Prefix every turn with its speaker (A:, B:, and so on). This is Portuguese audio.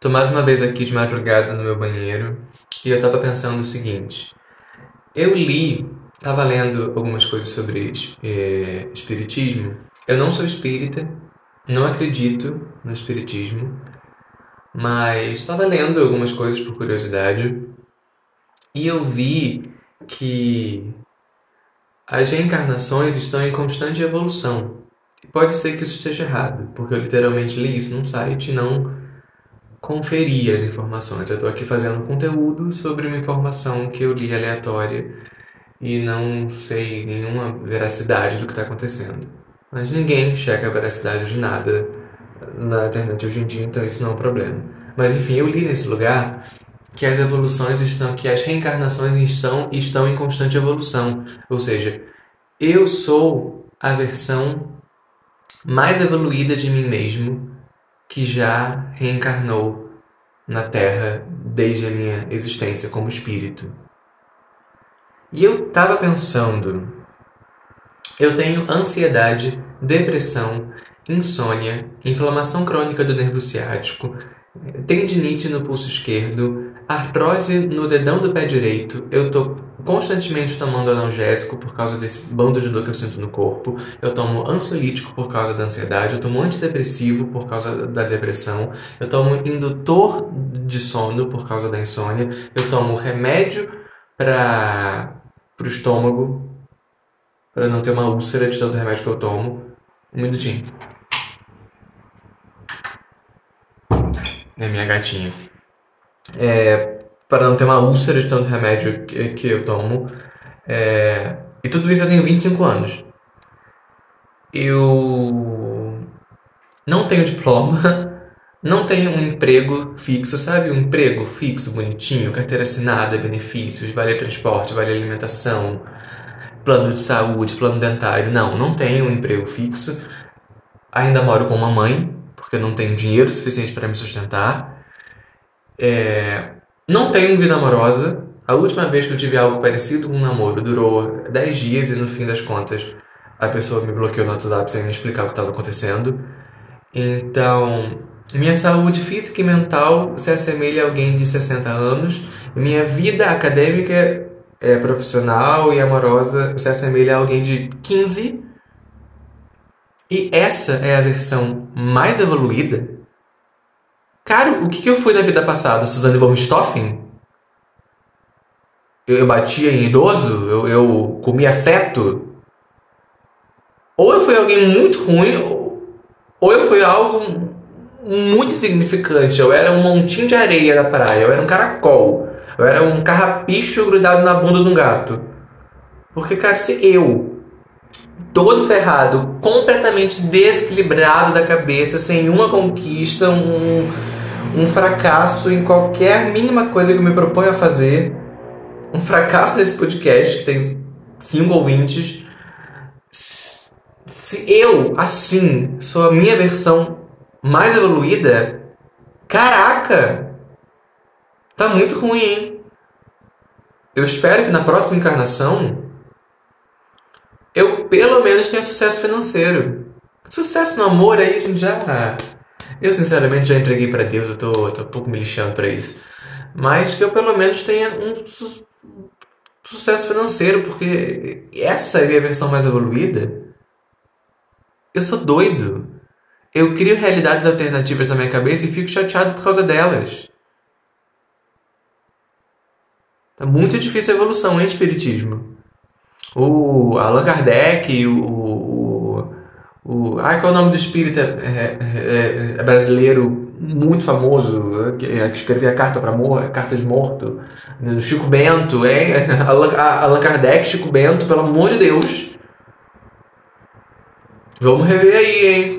A: Tô mais uma vez aqui de madrugada no meu banheiro e eu tava pensando o seguinte. Eu li, tava lendo algumas coisas sobre é, espiritismo. Eu não sou espírita, não acredito no espiritismo, mas estava lendo algumas coisas por curiosidade e eu vi que as reencarnações estão em constante evolução. Pode ser que isso esteja errado, porque eu literalmente li isso num site e não conferir as informações. Eu estou aqui fazendo conteúdo sobre uma informação que eu li aleatória e não sei nenhuma veracidade do que está acontecendo. Mas ninguém checa a veracidade de nada na internet hoje em dia, então isso não é um problema. Mas enfim, eu li nesse lugar que as evoluções estão, que as reencarnações estão, estão em constante evolução. Ou seja, eu sou a versão mais evoluída de mim mesmo que já reencarnou na Terra desde a minha existência como espírito. E eu estava pensando, eu tenho ansiedade, depressão, insônia, inflamação crônica do nervo ciático, tendinite no pulso esquerdo, artrose no dedão do pé direito, eu tô constantemente tomando analgésico por causa desse bando de dor que eu sinto no corpo, eu tomo ansiolítico por causa da ansiedade, eu tomo antidepressivo por causa da depressão, eu tomo indutor de sono por causa da insônia, eu tomo remédio para o estômago, para não ter uma úlcera de tanto remédio que eu tomo. Um minutinho. É minha gatinha. É, para não ter uma úlcera de tanto remédio que, que eu tomo. É, e tudo isso eu tenho 25 anos. Eu não tenho diploma, não tenho um emprego fixo, sabe? Um emprego fixo, bonitinho, carteira assinada, benefícios, vale transporte, vale alimentação, plano de saúde, plano dentário. Não, não tenho um emprego fixo. Ainda moro com uma mãe, porque eu não tenho dinheiro suficiente para me sustentar. É, não tenho vida amorosa. A última vez que eu tive algo parecido com um namoro durou 10 dias e no fim das contas a pessoa me bloqueou no WhatsApp sem me explicar o que estava acontecendo. Então, minha saúde física e mental se assemelha a alguém de 60 anos. Minha vida acadêmica, é, profissional e amorosa se assemelha a alguém de 15 e essa é a versão mais evoluída? Cara, o que, que eu fui na vida passada? Suzane von Stoffen? Eu, eu batia em idoso? Eu, eu comia feto? Ou eu fui alguém muito ruim, ou eu fui algo muito significante. Eu era um montinho de areia na praia, eu era um caracol, eu era um carrapicho grudado na bunda de um gato. Porque, cara, se eu todo ferrado, completamente desequilibrado da cabeça, sem uma conquista, um, um fracasso em qualquer mínima coisa que eu me proponho a fazer. Um fracasso nesse podcast, que tem cinco ouvintes. Se eu, assim, sou a minha versão mais evoluída, caraca! Tá muito ruim, hein? Eu espero que na próxima encarnação eu pelo menos tenha sucesso financeiro. Sucesso no amor aí a gente já. Eu sinceramente já entreguei para Deus, eu tô, tô um pouco me lixando para isso. Mas que eu pelo menos tenha um su sucesso financeiro, porque essa é a versão mais evoluída. Eu sou doido. Eu crio realidades alternativas na minha cabeça e fico chateado por causa delas. Tá muito difícil a evolução, hein, Espiritismo? O Allan Kardec, o, o qual é o nome do espírita é, é, é brasileiro muito famoso, que, que escrevia carta para morto, carta de morto, né, Chico Bento, é, Allan Kardec, Chico Bento, pelo amor de Deus. Vamos rever aí, hein?